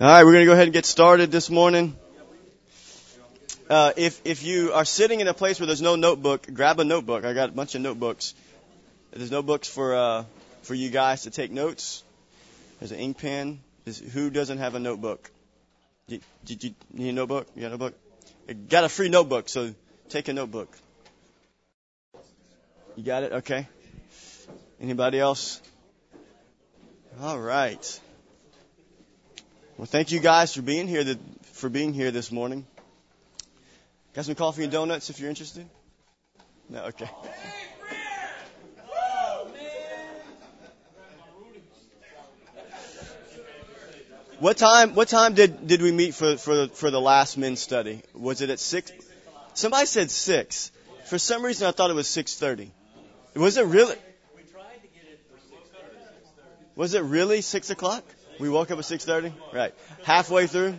All right, we're going to go ahead and get started this morning. Uh, if if you are sitting in a place where there's no notebook, grab a notebook. I got a bunch of notebooks. There's notebooks for uh, for you guys to take notes. There's an ink pen. There's, who doesn't have a notebook? Did, you need a notebook? You got a notebook? I got a free notebook, so take a notebook. You got it? Okay. Anybody else? All right. Well, thank you guys for being here. For being here this morning. Got some coffee and donuts if you're interested. No, okay. What time? What time did did we meet for for for the last men's study? Was it at six? Somebody said six. For some reason, I thought it was six thirty. Was it really? Was it really six o'clock? We woke up at six thirty. Right, halfway through.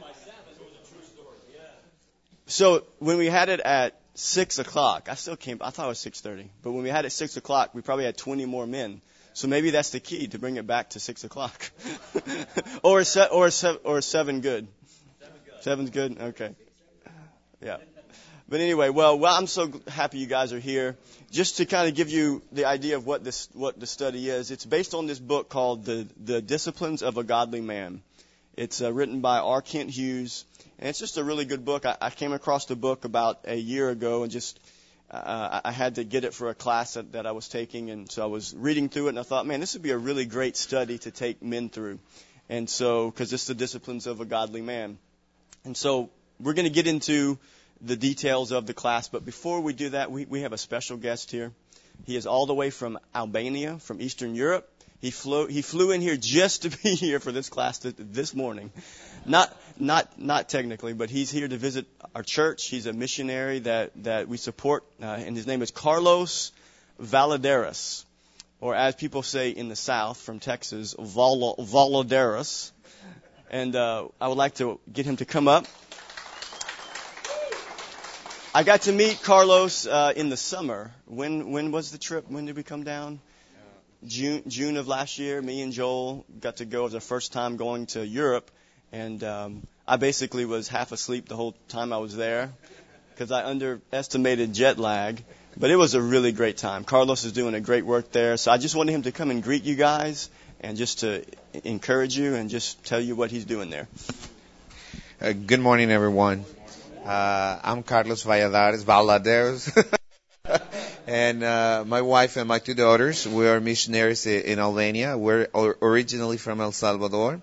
So when we had it at six o'clock, I still came. I thought it was six thirty, but when we had it at six o'clock, we probably had twenty more men. So maybe that's the key to bring it back to six o'clock, or se- or se- or seven good. Seven's good. Okay. Yeah. But anyway, well, well, I'm so happy you guys are here. Just to kind of give you the idea of what this what the study is, it's based on this book called the the Disciplines of a Godly Man. It's uh, written by R. Kent Hughes, and it's just a really good book. I, I came across the book about a year ago, and just uh, I had to get it for a class that, that I was taking, and so I was reading through it, and I thought, man, this would be a really great study to take men through, and so because it's the disciplines of a godly man, and so we're going to get into the details of the class. But before we do that, we, we have a special guest here. He is all the way from Albania, from Eastern Europe. He flew he flew in here just to be here for this class this morning. Not not not technically, but he's here to visit our church. He's a missionary that that we support, uh, and his name is Carlos Valadares, or as people say in the South from Texas, Val- Valadares. And uh, I would like to get him to come up. I got to meet Carlos uh, in the summer. When when was the trip? When did we come down? June June of last year. Me and Joel got to go. It was our first time going to Europe, and um, I basically was half asleep the whole time I was there because I underestimated jet lag. But it was a really great time. Carlos is doing a great work there, so I just wanted him to come and greet you guys and just to encourage you and just tell you what he's doing there. Uh, good morning, everyone. Uh, I'm Carlos Valladares, Valladares. and uh, my wife and my two daughters, we are missionaries in Albania. We're originally from El Salvador.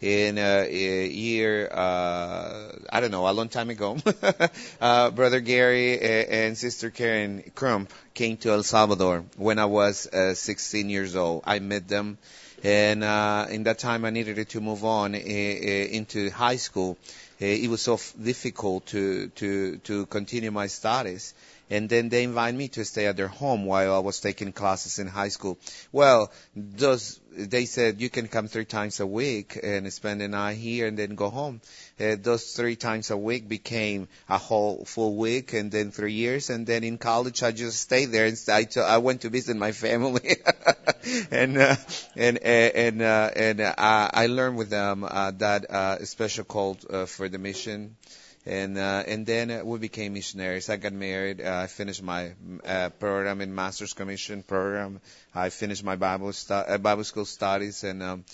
In uh, a year, uh, I don't know, a long time ago, uh, Brother Gary and Sister Karen Crump came to El Salvador when I was uh, 16 years old. I met them, and uh, in that time I needed to move on uh, into high school Uh, it was so difficult to, to, to continue my studies. And then they invited me to stay at their home while I was taking classes in high school. Well, those, they said you can come three times a week and spend a night here and then go home. Uh, those three times a week became a whole full week and then three years. And then in college, I just stayed there and I, t- I went to visit my family. and, uh, and, uh, and, uh, and, uh, I learned with them, uh, that, uh, special call, uh, for the mission and uh, and then uh, we became missionaries. I got married. Uh, I finished my uh, program in Master's Commission program. I finished my Bible stu- uh, Bible school studies, and um,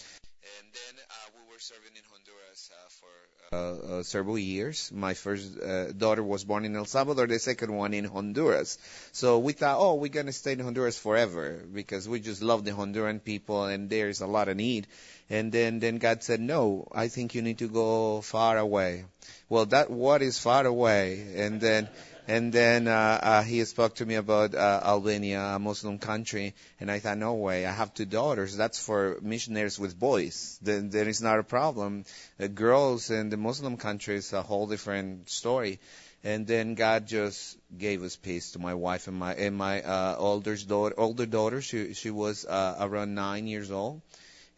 and then uh, we were serving in Honduras uh, for uh, uh, several years. My first uh, daughter was born in El Salvador. The second one in Honduras. So we thought, oh, we're gonna stay in Honduras forever because we just love the Honduran people, and there's a lot of need. And then, then God said, no, I think you need to go far away. Well, that what is far away? And then, and then uh, uh, he spoke to me about uh, Albania, a Muslim country, and I thought, no way, I have two daughters. That's for missionaries with boys. Then there is not a problem. Uh, girls in the Muslim country is a whole different story. And then God just gave us peace to my wife and my and my uh, older daughter. Older daughter, she she was uh, around nine years old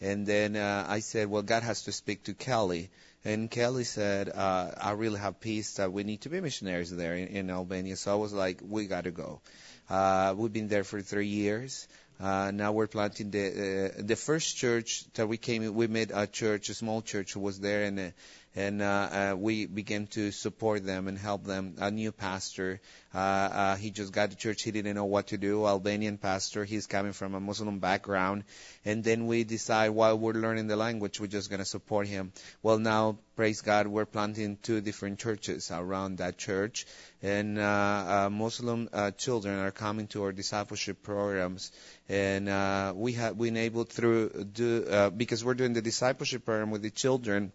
and then uh, I said, well, God has to speak to Kelly. And Kelly said, uh, I really have peace that we need to be missionaries there in, in Albania. So I was like, we got to go. Uh, we've been there for three years. Uh, now we're planting the uh, the first church that we came. We made a church, a small church was there, and uh, and uh, uh, we began to support them and help them. A new pastor, uh, uh, he just got to church, he didn't know what to do. Albanian pastor, he's coming from a Muslim background, and then we decide while we're learning the language, we're just going to support him. Well, now praise God, we're planting two different churches around that church, and uh, uh, Muslim uh, children are coming to our discipleship programs, and uh, we have been able through do uh, because we're doing the discipleship program with the children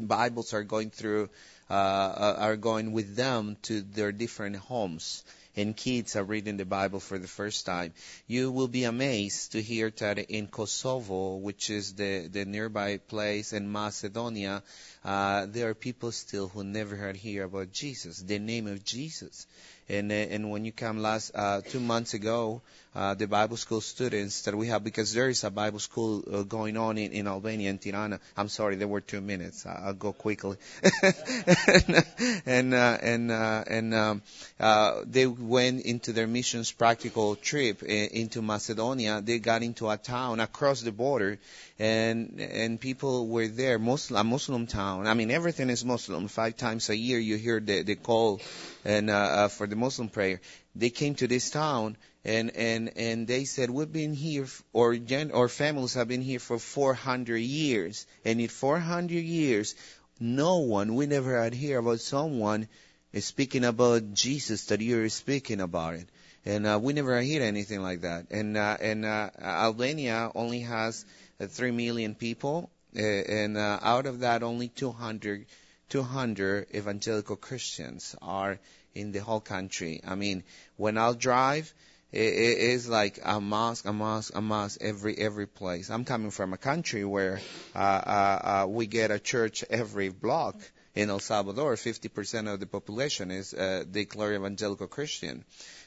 Bibles are going through, uh, uh, are going with them to their different homes. And kids are reading the Bible for the first time. You will be amazed to hear that in Kosovo, which is the, the nearby place, in Macedonia, uh, there are people still who never heard hear about Jesus, the name of Jesus. And, uh, and when you come last, uh, two months ago, uh, the Bible school students that we have, because there is a Bible school uh, going on in, in Albania and Tirana. I'm sorry, there were two minutes. I'll go quickly. and and uh, and, uh, and um, uh, they went into their missions practical trip in, into Macedonia. They got into a town across the border, and and people were there. Muslim, a Muslim town. I mean, everything is Muslim. Five times a year, you hear the the call, and uh, uh, for the Muslim prayer. They came to this town and and and they said we've been here or gen, or families have been here for 400 years and in 400 years no one we never had hear about someone is speaking about Jesus that you're speaking about it and uh, we never hear anything like that and uh, and uh, Albania only has 3 million people uh, and uh, out of that only 200 200 evangelical Christians are in the whole country I mean when I'll drive it, is like a mosque, a mosque, a mosque every every place. I'm coming from a country where uh, uh, uh, we get a church every block. In El Salvador, 50% of the population is uh, declared evangelical Christian,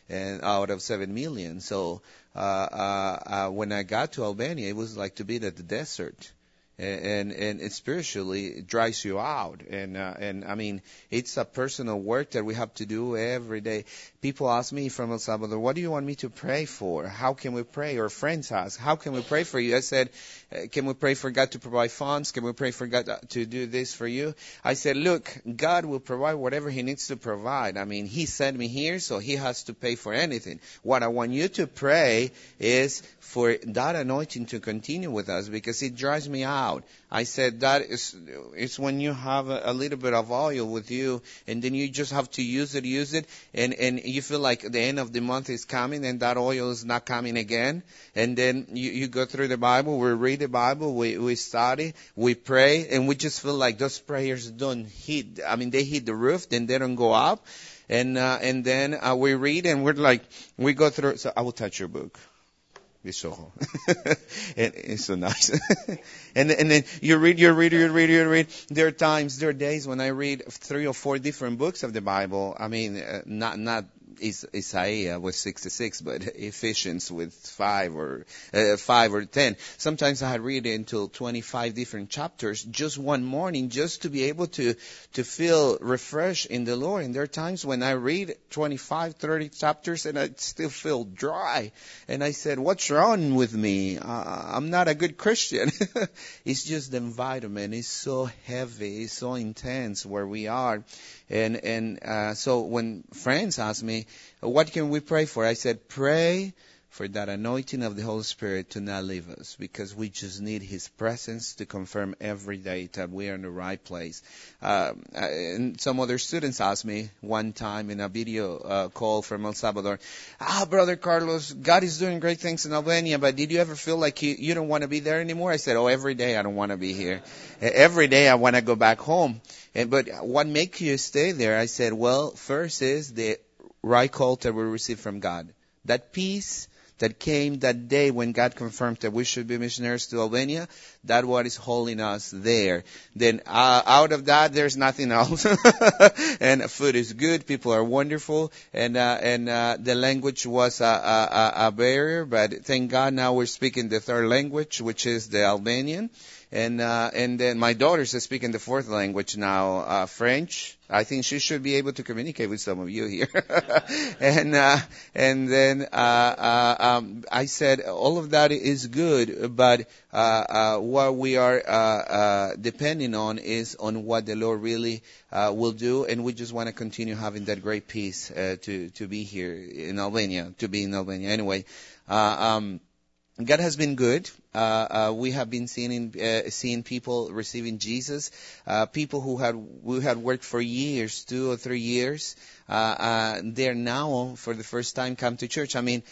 and out of seven million. So uh, uh, uh, when I got to Albania, it was like to be at the desert and and it spiritually it dries you out and uh, and I mean it's a personal work that we have to do every day. People ask me from El Salvador, what do you want me to pray for? How can we pray? Or friends ask, how can we pray for you? I said, Uh, can we pray for God to provide funds? Can we pray for God to do this for you? I said, look, God will provide whatever He needs to provide. I mean, He sent me here, so He has to pay for anything. What I want you to pray is for that anointing to continue with us because it drives me out. I said that is it's when you have a, a little bit of oil with you and then you just have to use it, use it, and and you feel like the end of the month is coming and that oil is not coming again. And then you you go through the Bible, we read the Bible, we we study, we pray, and we just feel like those prayers don't hit. I mean, they hit the roof, then they don't go up. And uh, and then uh, we read and we're like we go through. So I will touch your book so it's so nice. and and then you read, you read, you read, you read. There are times, there are days when I read three or four different books of the Bible. I mean, uh, not not Isaiah with 66, but Ephesians with five or uh, five or ten. Sometimes I read until 25 different chapters just one morning, just to be able to to feel refreshed in the Lord. And there are times when I read 25, 30 chapters and I still feel dry. And I said, "What's wrong with me? Uh, I'm not a good Christian." it's just the environment. It's so heavy. It's so intense where we are. And and uh, so when friends ask me, "What can we pray for?" I said, "Pray for that anointing of the Holy Spirit to not leave us, because we just need His presence to confirm every day that we are in the right place." Uh, and some other students asked me one time in a video uh, call from El Salvador, "Ah, brother Carlos, God is doing great things in Albania, but did you ever feel like you, you don't want to be there anymore?" I said, "Oh, every day I don't want to be here. Every day I want to go back home." And, but what makes you stay there? I said, well, first is the right call that we received from God. That peace that came that day when God confirmed that we should be missionaries to Albania, that what is holding us there. Then uh, out of that, there's nothing else. and food is good, people are wonderful, and uh, and uh, the language was a, a, a barrier, but thank God now we're speaking the third language, which is the Albanian and uh, and then my daughter's speaking the fourth language now, uh, French. I think she should be able to communicate with some of you here. and uh, and then uh, uh, um, I said all of that is good, but uh, uh, what we are uh, uh, depending on is on what the Lord really uh, will do, and we just want to continue having that great peace uh, to to be here in Albania, to be in Albania. Anyway. Uh, um, God has been good. Uh, uh, we have been seeing uh, seeing people receiving Jesus. Uh, people who had who had worked for years, two or three years, uh, uh, they're now for the first time come to church. I mean,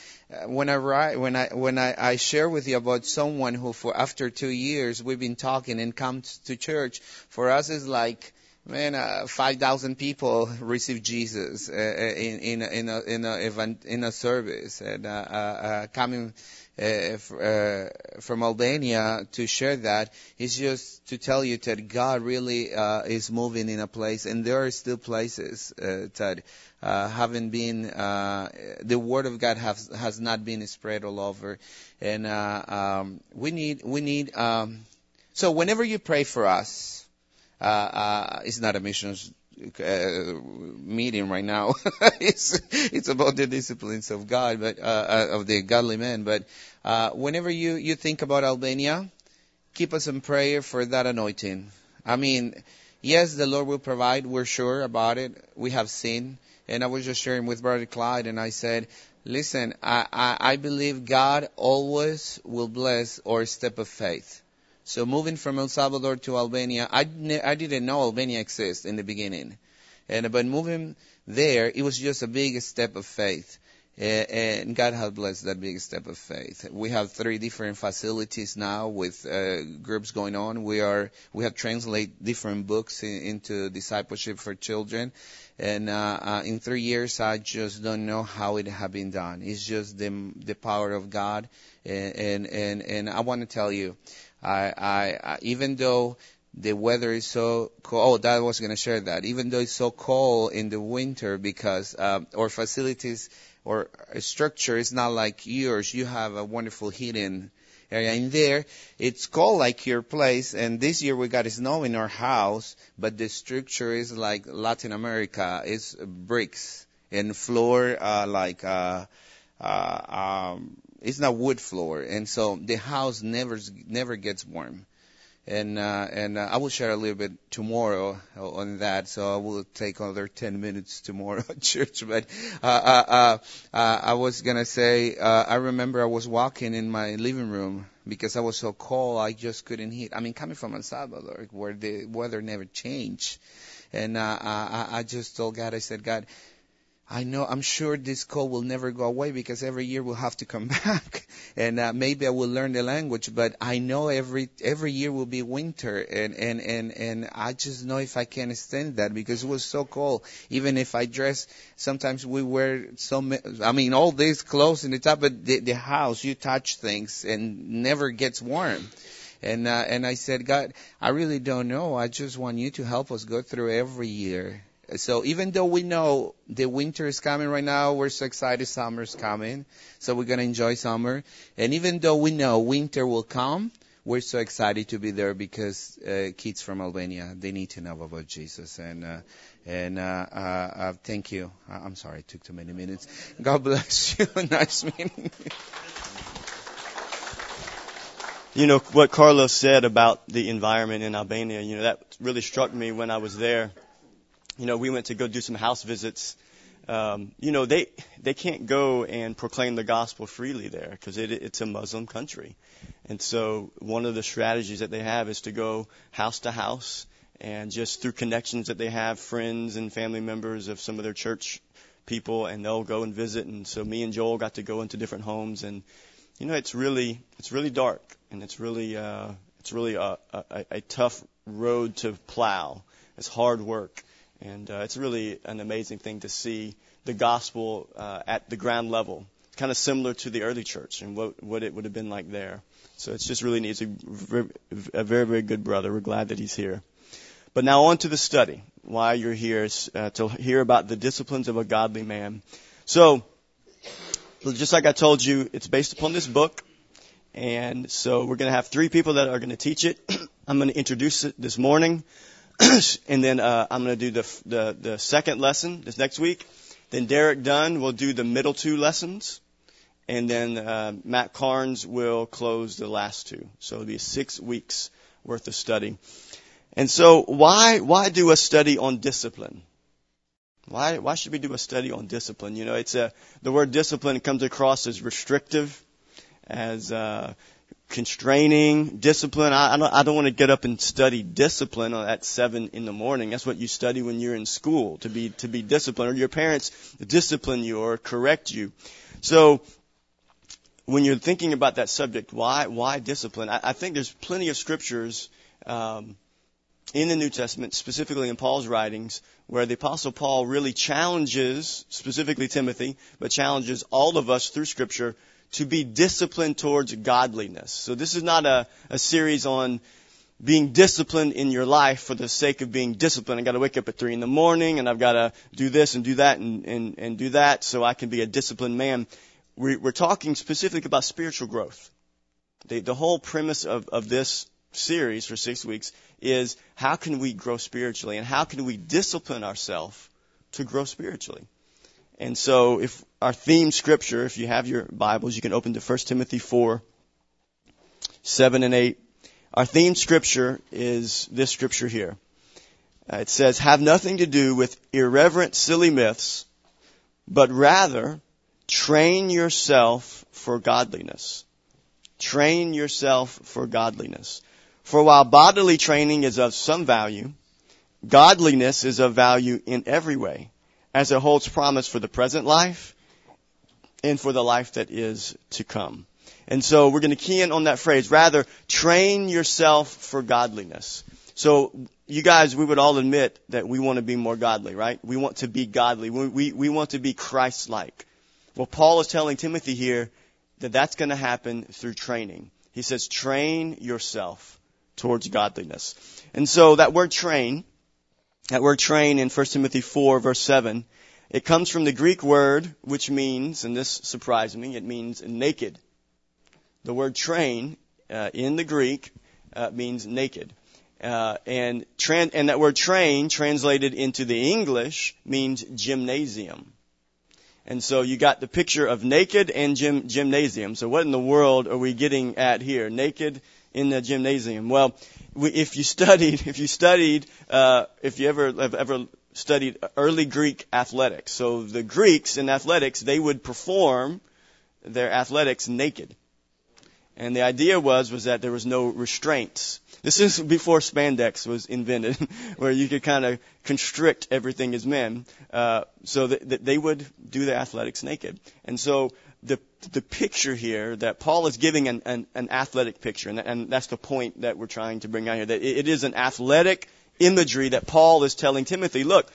when I when I when I, I share with you about someone who for after two years we've been talking and comes to church, for us is like man, uh, 5,000 people receive Jesus uh, in in in a in a event in a service and uh, uh, coming from Albania to share that is just to tell you that God really uh, is moving in a place, and there are still places uh, that uh, haven't been uh, the word of God has has not been spread all over, and uh, um, we need we need. Um, so whenever you pray for us, uh, uh, it's not a missions uh, meeting right now. it's it's about the disciplines of God, but uh, uh, of the godly men. But uh, whenever you you think about Albania, keep us in prayer for that anointing. I mean, yes, the Lord will provide. We're sure about it. We have seen, and I was just sharing with Brother Clyde, and I said. Listen, I, I, I believe God always will bless our step of faith. So moving from El Salvador to Albania, I, I didn't know Albania exists in the beginning. And, but moving there, it was just a big step of faith. And God has blessed that big step of faith. We have three different facilities now with uh, groups going on. We are we have translate different books in, into discipleship for children, and uh, uh, in three years I just don't know how it has been done. It's just the the power of God, and and and, and I want to tell you, I, I, I even though the weather is so cold. Oh, that was going to share that. Even though it's so cold in the winter, because um, our facilities or structure is not like yours. You have a wonderful heating area in there. It's cold like your place, and this year we got snow in our house, but the structure is like Latin America. It's bricks and floor uh, like uh, uh, um, it's not wood floor, and so the house never never gets warm. And uh, and uh, I will share a little bit tomorrow on that. So I will take another 10 minutes tomorrow at church. But uh, uh, uh, uh, I was gonna say uh, I remember I was walking in my living room because I was so cold I just couldn't heat. I mean, coming from El Salvador where the weather never changed, and uh, I, I just told God, I said, God, I know, I'm sure this cold will never go away because every year we'll have to come back, and uh, maybe I will learn the language. But I know every every year will be winter, and and and and I just know if I can stand that because it was so cold. Even if I dress, sometimes we wear so. ma- I mean, all these clothes in the top, of the, the house you touch things and never gets warm. And uh, and I said, God, I really don't know. I just want you to help us go through every year. So even though we know the winter is coming right now, we're so excited summer's coming. So we're gonna enjoy summer. And even though we know winter will come, we're so excited to be there because uh, kids from Albania they need to know about Jesus. And uh, and uh, uh, uh, thank you. I'm sorry it took too many minutes. God bless you. nice meeting. You know, what Carlos said about the environment in Albania, you know, that really struck me when I was there. You know, we went to go do some house visits. Um, you know, they they can't go and proclaim the gospel freely there because it, it's a Muslim country. And so one of the strategies that they have is to go house to house and just through connections that they have, friends and family members of some of their church people, and they'll go and visit. And so me and Joel got to go into different homes, and you know, it's really it's really dark, and it's really uh, it's really a, a, a tough road to plow. It's hard work, and uh, it's really an amazing thing to see the gospel uh, at the ground level. It's kind of similar to the early church and what what it would have been like there. So it's just really neat. It's a, a very very good brother. We're glad that he's here. But now on to the study. Why you're here is uh, to hear about the disciplines of a godly man. So, just like I told you, it's based upon this book. And so we're going to have three people that are going to teach it. I'm going to introduce it this morning, and then uh, I'm going to do the, the the second lesson this next week. Then Derek Dunn will do the middle two lessons, and then uh, Matt Carnes will close the last two. So it'll be six weeks worth of study. And so why why do a study on discipline? Why why should we do a study on discipline? You know, it's a the word discipline comes across as restrictive, as uh, constraining. Discipline. I, I don't I don't want to get up and study discipline at seven in the morning. That's what you study when you're in school to be to be disciplined, or your parents discipline you or correct you. So when you're thinking about that subject, why why discipline? I, I think there's plenty of scriptures. Um, in the New Testament, specifically in Paul's writings, where the Apostle Paul really challenges, specifically Timothy, but challenges all of us through Scripture to be disciplined towards godliness. So this is not a, a series on being disciplined in your life for the sake of being disciplined. I got to wake up at three in the morning, and I've got to do this and do that and, and, and do that so I can be a disciplined man. We, we're talking specifically about spiritual growth. The, the whole premise of, of this series for six weeks is how can we grow spiritually and how can we discipline ourselves to grow spiritually. And so if our theme scripture, if you have your Bibles, you can open to 1 Timothy 4, 7 and 8. Our theme scripture is this scripture here. Uh, it says, have nothing to do with irreverent, silly myths, but rather train yourself for godliness. Train yourself for godliness. For while bodily training is of some value, godliness is of value in every way, as it holds promise for the present life and for the life that is to come. And so we're going to key in on that phrase. Rather, train yourself for godliness. So you guys, we would all admit that we want to be more godly, right? We want to be godly. We, we, we want to be Christ-like. Well, Paul is telling Timothy here that that's going to happen through training. He says, train yourself towards godliness. And so that word train, that word train in 1 Timothy 4 verse 7, it comes from the Greek word which means, and this surprised me, it means naked. The word train uh, in the Greek uh, means naked. Uh, and, and that word train translated into the English means gymnasium. And so you got the picture of naked and gym- gymnasium. So what in the world are we getting at here? Naked in the gymnasium. Well, we, if you studied, if you studied, uh, if you ever have ever studied early Greek athletics, so the Greeks in athletics they would perform their athletics naked, and the idea was was that there was no restraints. This is before spandex was invented, where you could kind of constrict everything as men, uh, so that, that they would do their athletics naked. And so the the picture here that Paul is giving an, an, an athletic picture, and, and, that's the point that we're trying to bring out here. That it, it is an athletic imagery that Paul is telling Timothy. Look,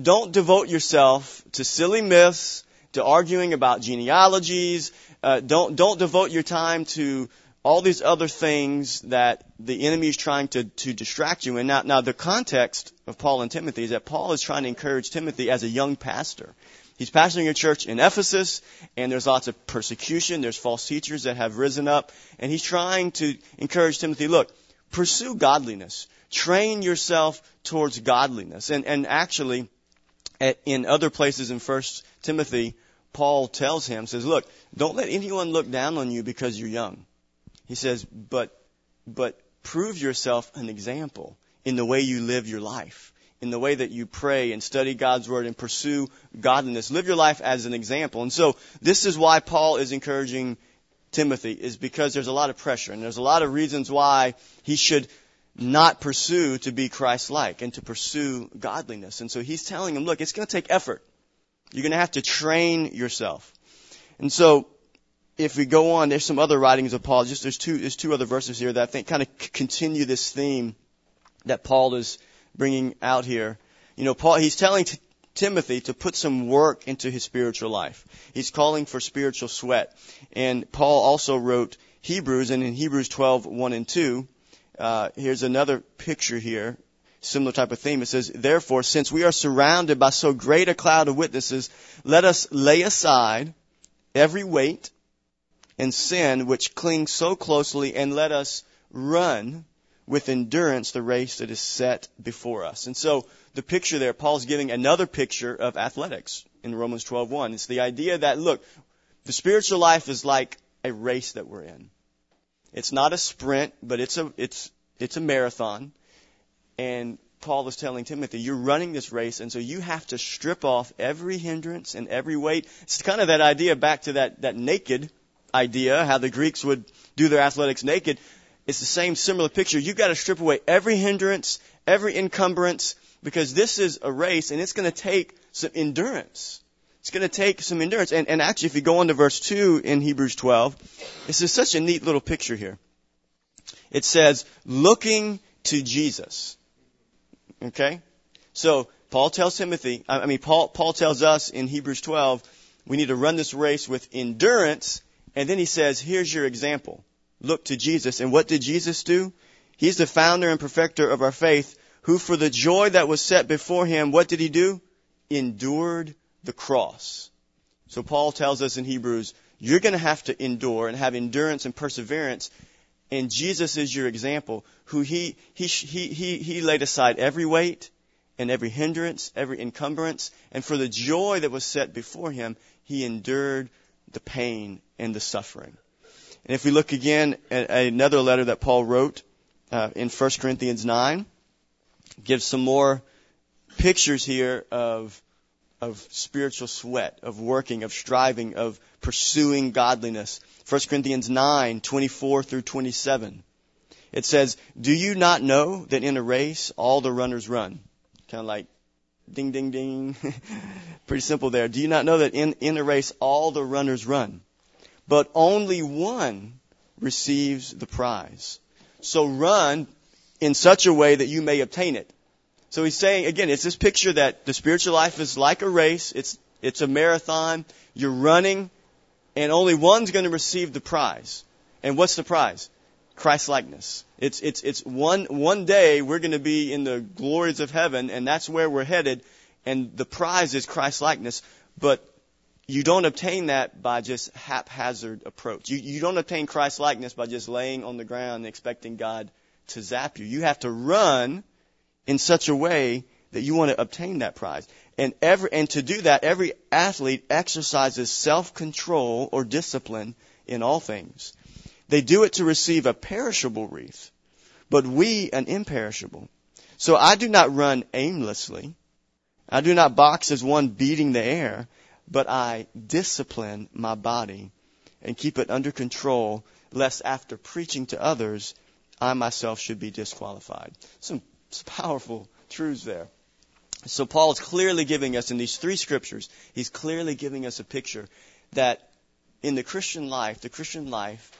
don't devote yourself to silly myths, to arguing about genealogies. Uh, don't don't devote your time to all these other things that the enemy is trying to, to distract you. And now, now the context of Paul and Timothy is that Paul is trying to encourage Timothy as a young pastor. He's pastoring a church in Ephesus, and there's lots of persecution. There's false teachers that have risen up, and he's trying to encourage Timothy, look, pursue godliness. Train yourself towards godliness. And, and actually, in other places in First Timothy, Paul tells him, says, look, don't let anyone look down on you because you're young. He says, but, but prove yourself an example in the way you live your life in the way that you pray and study God's Word and pursue godliness. Live your life as an example. And so this is why Paul is encouraging Timothy, is because there's a lot of pressure and there's a lot of reasons why he should not pursue to be Christ-like and to pursue godliness. And so he's telling him, look, it's going to take effort. You're going to have to train yourself. And so if we go on, there's some other writings of Paul. Just there's two there's two other verses here that I think kind of continue this theme that Paul is bringing out here. You know, Paul, he's telling t- Timothy to put some work into his spiritual life. He's calling for spiritual sweat. And Paul also wrote Hebrews, and in Hebrews 12, 1 and 2, uh, here's another picture here, similar type of theme. It says, Therefore, since we are surrounded by so great a cloud of witnesses, let us lay aside every weight and sin which clings so closely, and let us run with endurance the race that is set before us. And so the picture there, Paul's giving another picture of athletics in Romans 12:1. It's the idea that look, the spiritual life is like a race that we're in. It's not a sprint, but it's a it's it's a marathon. And Paul is telling Timothy, you're running this race, and so you have to strip off every hindrance and every weight. It's kind of that idea back to that, that naked idea, how the Greeks would do their athletics naked. It's the same similar picture. You've got to strip away every hindrance, every encumbrance, because this is a race and it's going to take some endurance. It's going to take some endurance. And, and actually, if you go on to verse 2 in Hebrews 12, this is such a neat little picture here. It says, looking to Jesus. Okay? So, Paul tells Timothy, I mean, Paul, Paul tells us in Hebrews 12, we need to run this race with endurance. And then he says, here's your example. Look to Jesus. And what did Jesus do? He's the founder and perfecter of our faith, who for the joy that was set before him, what did he do? Endured the cross. So Paul tells us in Hebrews, you're going to have to endure and have endurance and perseverance. And Jesus is your example, who he, he, he, he, he laid aside every weight and every hindrance, every encumbrance, and for the joy that was set before him, he endured the pain and the suffering. And if we look again at another letter that Paul wrote uh, in 1 Corinthians 9, gives some more pictures here of of spiritual sweat, of working, of striving, of pursuing godliness. 1 Corinthians 9, 24 through 27. It says, Do you not know that in a race all the runners run? Kind of like ding, ding, ding. Pretty simple there. Do you not know that in, in a race all the runners run? But only one receives the prize. So run in such a way that you may obtain it. So he's saying, again, it's this picture that the spiritual life is like a race. It's, it's a marathon. You're running and only one's going to receive the prize. And what's the prize? Christ likeness. It's, it's, it's one, one day we're going to be in the glories of heaven and that's where we're headed. And the prize is Christ likeness. But you don't obtain that by just haphazard approach. You, you don't obtain Christ likeness by just laying on the ground and expecting God to zap you. You have to run in such a way that you want to obtain that prize. And every, and to do that, every athlete exercises self-control or discipline in all things. They do it to receive a perishable wreath, but we an imperishable. So I do not run aimlessly. I do not box as one beating the air, but I discipline my body and keep it under control, lest after preaching to others, I myself should be disqualified. Some some powerful truths there. So Paul is clearly giving us in these three scriptures, he's clearly giving us a picture that in the Christian life, the Christian life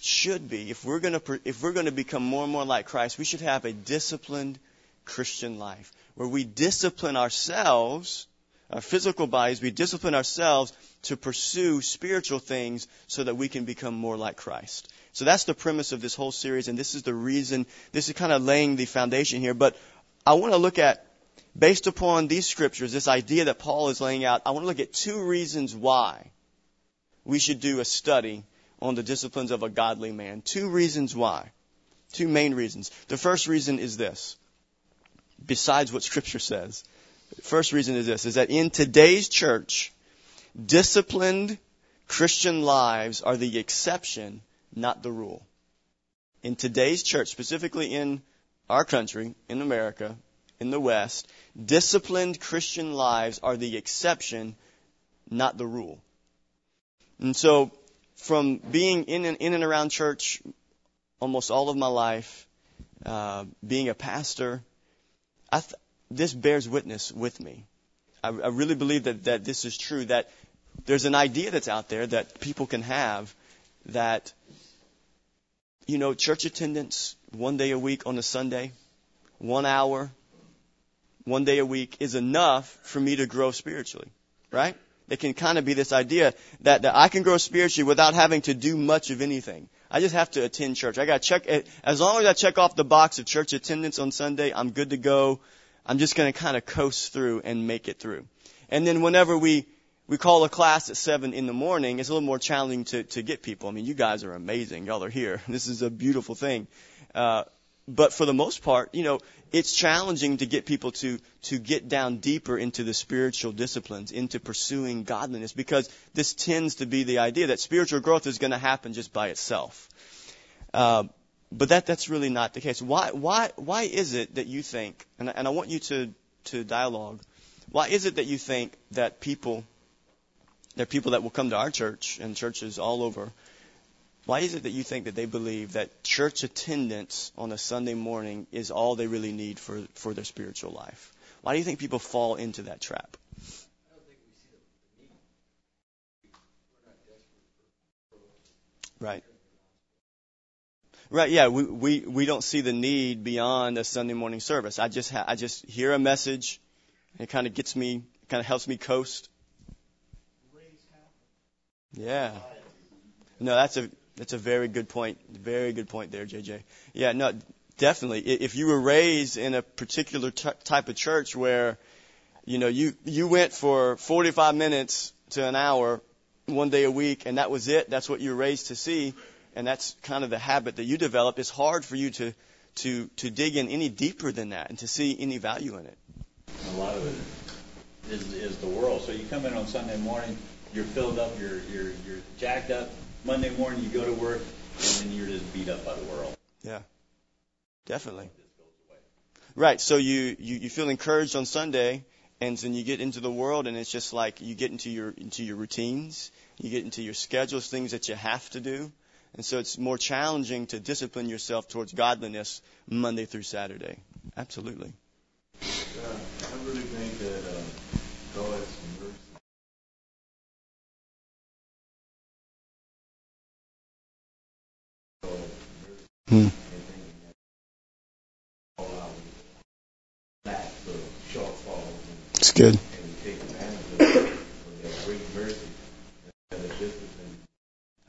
should be, if we're going to, if we're going to become more and more like Christ, we should have a disciplined Christian life where we discipline ourselves, our physical bodies, we discipline ourselves to pursue spiritual things so that we can become more like Christ. So that's the premise of this whole series, and this is the reason, this is kind of laying the foundation here. But I want to look at, based upon these scriptures, this idea that Paul is laying out, I want to look at two reasons why we should do a study on the disciplines of a godly man. Two reasons why. Two main reasons. The first reason is this. Besides what scripture says. First reason is this, is that in today's church, disciplined Christian lives are the exception not the rule. In today's church, specifically in our country, in America, in the West, disciplined Christian lives are the exception, not the rule. And so, from being in and, in and around church almost all of my life, uh, being a pastor, th- this bears witness with me. I, I really believe that, that this is true, that there's an idea that's out there that people can have that you know, church attendance one day a week on a Sunday, one hour, one day a week is enough for me to grow spiritually, right? It can kind of be this idea that, that I can grow spiritually without having to do much of anything. I just have to attend church. I got to check, as long as I check off the box of church attendance on Sunday, I'm good to go. I'm just going to kind of coast through and make it through. And then whenever we we call a class at seven in the morning, it's a little more challenging to, to get people. I mean, you guys are amazing. Y'all are here. This is a beautiful thing. Uh, but for the most part, you know, it's challenging to get people to to get down deeper into the spiritual disciplines, into pursuing godliness, because this tends to be the idea that spiritual growth is going to happen just by itself. Uh, but that that's really not the case. Why why why is it that you think, and and I want you to to dialogue, why is it that you think that people, there are people that will come to our church and churches all over why is it that you think that they believe that church attendance on a Sunday morning is all they really need for, for their spiritual life? Why do you think people fall into that trap? Right. Right. Yeah. We, we we don't see the need beyond a Sunday morning service. I just ha- I just hear a message. It kind of gets me, kind of helps me coast. Yeah. No, that's a that's a very good point. Very good point there, JJ. Yeah, no, definitely. If you were raised in a particular t- type of church where, you know, you you went for 45 minutes to an hour one day a week, and that was it. That's what you were raised to see, and that's kind of the habit that you develop. It's hard for you to to to dig in any deeper than that and to see any value in it. A lot of it is is the world. So you come in on Sunday morning, you're filled up, you're you're you're jacked up, Monday morning you go to work and then you're just beat up by the world. Yeah, definitely. Right. So you, you, you feel encouraged on Sunday and then you get into the world and it's just like you get into your, into your routines, you get into your schedules, things that you have to do. And so it's more challenging to discipline yourself towards godliness Monday through Saturday. Absolutely. Uh, I really think that uh, God Hmm. It's good.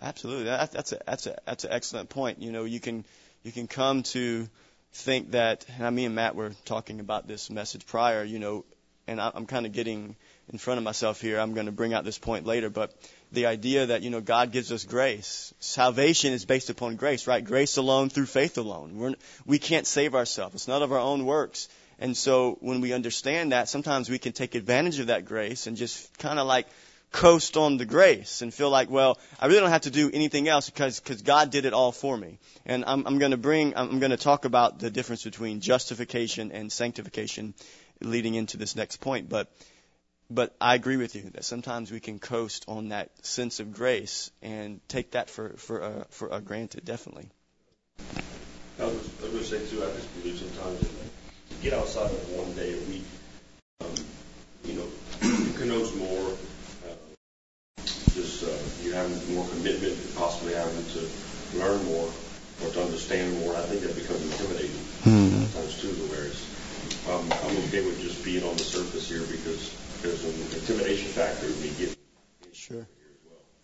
Absolutely, that, that's a that's a that's an excellent point. You know, you can you can come to think that, and I, me and Matt were talking about this message prior. You know, and I, I'm kind of getting in front of myself here. I'm going to bring out this point later, but the idea that, you know, God gives us grace. Salvation is based upon grace, right? Grace alone through faith alone. We're, we can't save ourselves. It's not of our own works. And so when we understand that, sometimes we can take advantage of that grace and just kind of like coast on the grace and feel like, well, I really don't have to do anything else because because God did it all for me. And I'm, I'm going to bring, I'm going to talk about the difference between justification and sanctification leading into this next point. But but I agree with you that sometimes we can coast on that sense of grace and take that for for uh, for uh, granted. Definitely. I was, I was going to say too. I just believe sometimes that to get outside of one day a week, um, you know, connotes more. Uh, just uh, you having more commitment, possibly having to learn more or to understand more. I think that becomes intimidating mm-hmm. sometimes too. Whereas um, I'm okay with just being on the surface here because there's an intimidation factor we get. Sure.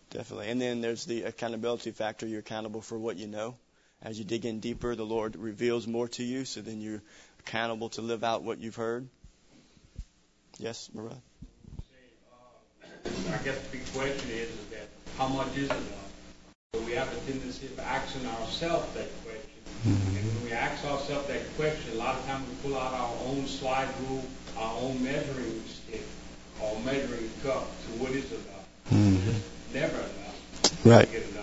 Definitely. And then there's the accountability factor. You're accountable for what you know. As you dig in deeper, the Lord reveals more to you, so then you're accountable to live out what you've heard. Yes, Murad? I guess the big question is, is that how much is enough? So we have a tendency of asking ourselves that question. Mm-hmm. And when we ask ourselves that question, a lot of times we pull out our own slide rule, our own measuring stick, or measuring cup to what is enough. Mm-hmm. Never enough. Right. Enough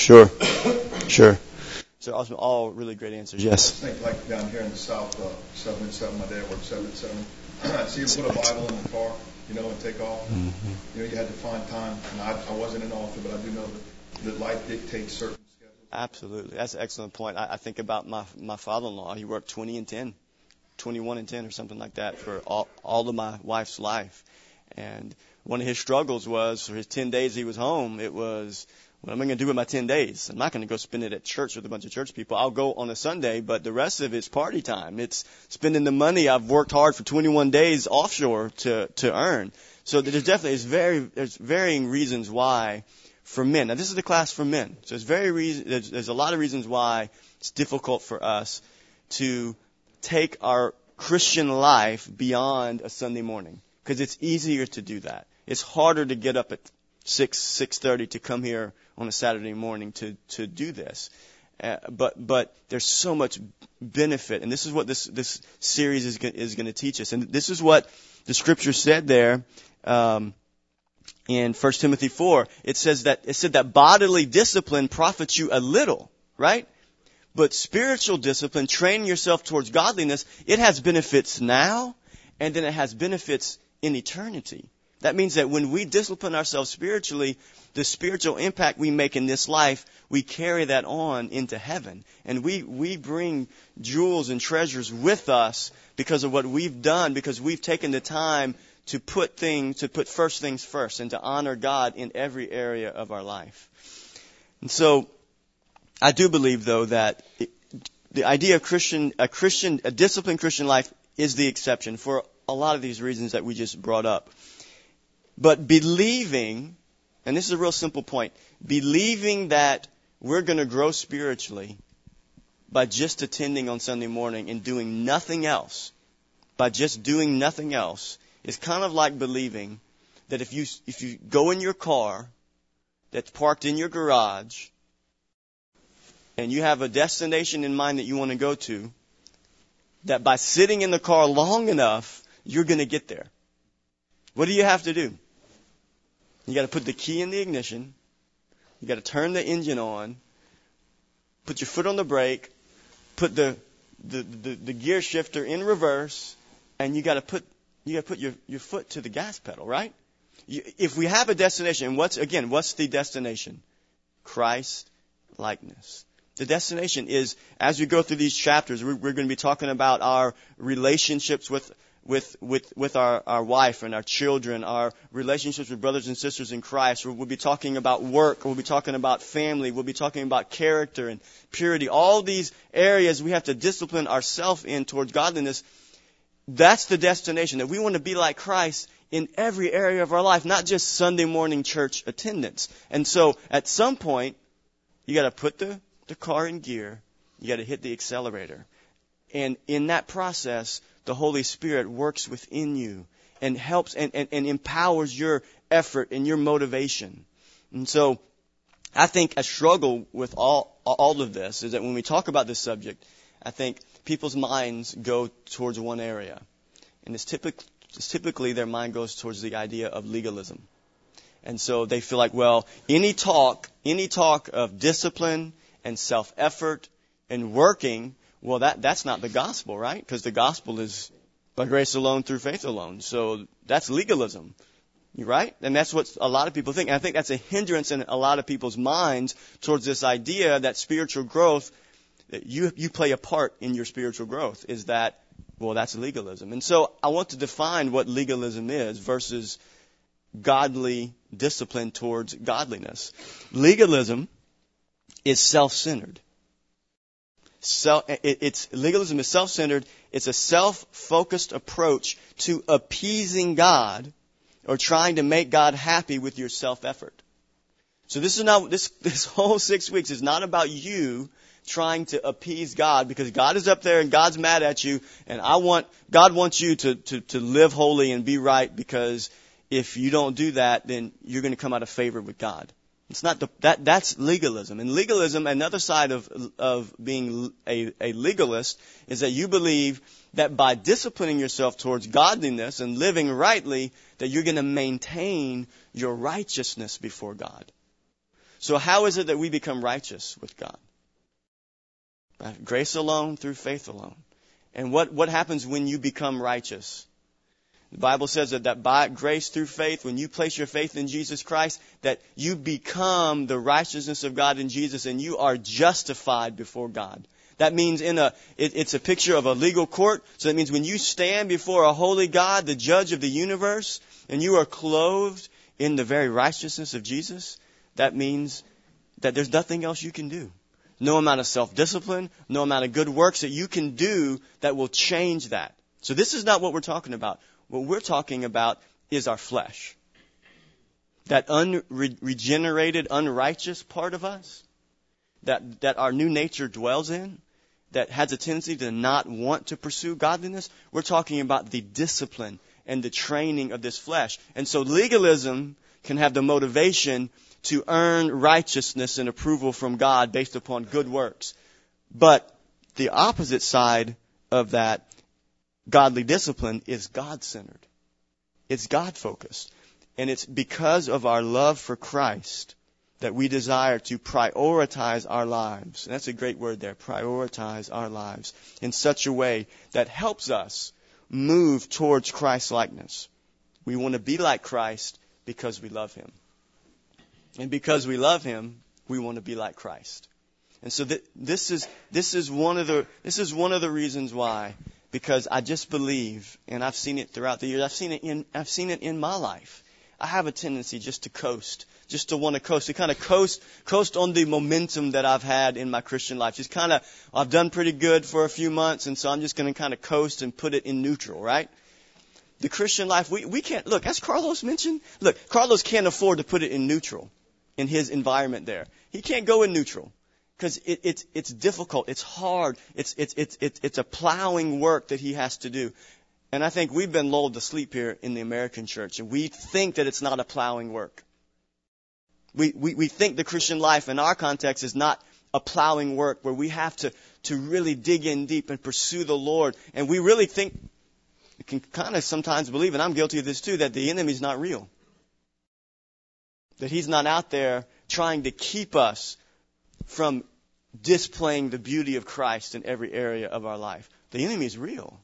sure. sure. So all, all really great answers. Yes. I think like down here in the south, uh, seven and seven. My dad worked seven and seven. so you put a Bible in the car, you know, and take off. Mm-hmm. You know, you had to find time. And I, I wasn't an author, but I do know that, that life dictates certain schedules. Absolutely, that's an excellent point. I, I think about my my father-in-law. He worked 20 and 10. 21 and 10 or something like that for all, all of my wife's life. And one of his struggles was for his 10 days he was home, it was, what am I going to do with my 10 days? I'm not going to go spend it at church with a bunch of church people. I'll go on a Sunday, but the rest of it's party time. It's spending the money I've worked hard for 21 days offshore to, to earn. So there's definitely, there's very, there's varying reasons why for men. Now this is the class for men. So there's very reason, there's, there's a lot of reasons why it's difficult for us to take our Christian life beyond a Sunday morning because it's easier to do that. It's harder to get up at 6, 6.30 to come here on a Saturday morning to, to do this. Uh, but but there's so much benefit, and this is what this this series is is going to teach us. And this is what the scripture said there um, in 1 Timothy 4. It says that it said that bodily discipline profits you a little, right? But spiritual discipline, training yourself towards godliness, it has benefits now, and then it has benefits in eternity. That means that when we discipline ourselves spiritually, the spiritual impact we make in this life, we carry that on into heaven. And we, we bring jewels and treasures with us because of what we've done, because we've taken the time to put things, to put first things first and to honor God in every area of our life. And so, I do believe though that it, the idea of Christian, a Christian, a disciplined Christian life is the exception for a lot of these reasons that we just brought up. But believing, and this is a real simple point, believing that we're going to grow spiritually by just attending on Sunday morning and doing nothing else, by just doing nothing else, is kind of like believing that if you, if you go in your car that's parked in your garage and you have a destination in mind that you want to go to, that by sitting in the car long enough, you're going to get there. What do you have to do? You got to put the key in the ignition. You got to turn the engine on. Put your foot on the brake. Put the the, the, the gear shifter in reverse, and you got to put you got to put your, your foot to the gas pedal, right? You, if we have a destination, and what's again, what's the destination? Christ likeness. The destination is, as we go through these chapters, we're, we're going to be talking about our relationships with with with with our our wife and our children, our relationships with brothers and sisters in Christ. We'll be talking about work. We'll be talking about family. We'll be talking about character and purity. All these areas we have to discipline ourselves in towards godliness. That's the destination that we want to be like Christ in every area of our life, not just Sunday morning church attendance. And so, at some point, you got to put the the car in gear, you got to hit the accelerator. And in that process, the Holy Spirit works within you and helps and, and, and empowers your effort and your motivation. And so I think a struggle with all, all of this is that when we talk about this subject, I think people's minds go towards one area. And it's, typic, it's typically their mind goes towards the idea of legalism. And so they feel like, well, any talk, any talk of discipline and self-effort and working, well, that, that's not the gospel, right? Because the gospel is by grace alone through faith alone. So that's legalism. Right? And that's what a lot of people think. And I think that's a hindrance in a lot of people's minds towards this idea that spiritual growth, that you, you play a part in your spiritual growth, is that, well, that's legalism. And so I want to define what legalism is versus godly discipline towards godliness. Legalism is self-centered. Self, it, it's legalism is self-centered. It's a self-focused approach to appeasing God or trying to make God happy with your self-effort. So this is not this this whole six weeks is not about you trying to appease God because God is up there and God's mad at you and I want God wants you to to to live holy and be right because if you don't do that then you're going to come out of favor with God. It's not the, that, that's legalism. And legalism, another side of, of being a, a legalist is that you believe that by disciplining yourself towards godliness and living rightly, that you're going to maintain your righteousness before God. So how is it that we become righteous with God? By grace alone, through faith alone. And what, what happens when you become righteous? The Bible says that, that by grace through faith, when you place your faith in Jesus Christ, that you become the righteousness of God in Jesus and you are justified before God. That means in a, it, it's a picture of a legal court. So that means when you stand before a holy God, the judge of the universe, and you are clothed in the very righteousness of Jesus, that means that there's nothing else you can do. No amount of self-discipline, no amount of good works that you can do that will change that. So this is not what we're talking about. What we're talking about is our flesh. That unregenerated, unrighteous part of us that, that our new nature dwells in, that has a tendency to not want to pursue godliness. We're talking about the discipline and the training of this flesh. And so legalism can have the motivation to earn righteousness and approval from God based upon good works. But the opposite side of that godly discipline is God centered. It's God focused. And it's because of our love for Christ that we desire to prioritize our lives. And that's a great word there, prioritize our lives in such a way that helps us move towards Christ likeness. We want to be like Christ because we love him. And because we love him, we want to be like Christ. And so th- this is this is one of the this is one of the reasons why because I just believe and I've seen it throughout the years. I've seen it in I've seen it in my life. I have a tendency just to coast, just to want to coast, to kind of coast coast on the momentum that I've had in my Christian life. Just kind of I've done pretty good for a few months and so I'm just going to kind of coast and put it in neutral, right? The Christian life, we, we can't, look, as Carlos mentioned, look, Carlos can't afford to put it in neutral in his environment there. He can't go in neutral because it, it's it's difficult, it's hard, it's it's it's it's a plowing work that he has to do. And I think we've been lulled to sleep here in the American church, and we think that it's not a plowing work. We we we think the Christian life in our context is not a plowing work where we have to to really dig in deep and pursue the Lord, and we really think can kind of sometimes believe, and I'm guilty of this too, that the enemy's not real. That he's not out there trying to keep us from displaying the beauty of Christ in every area of our life. The enemy is real.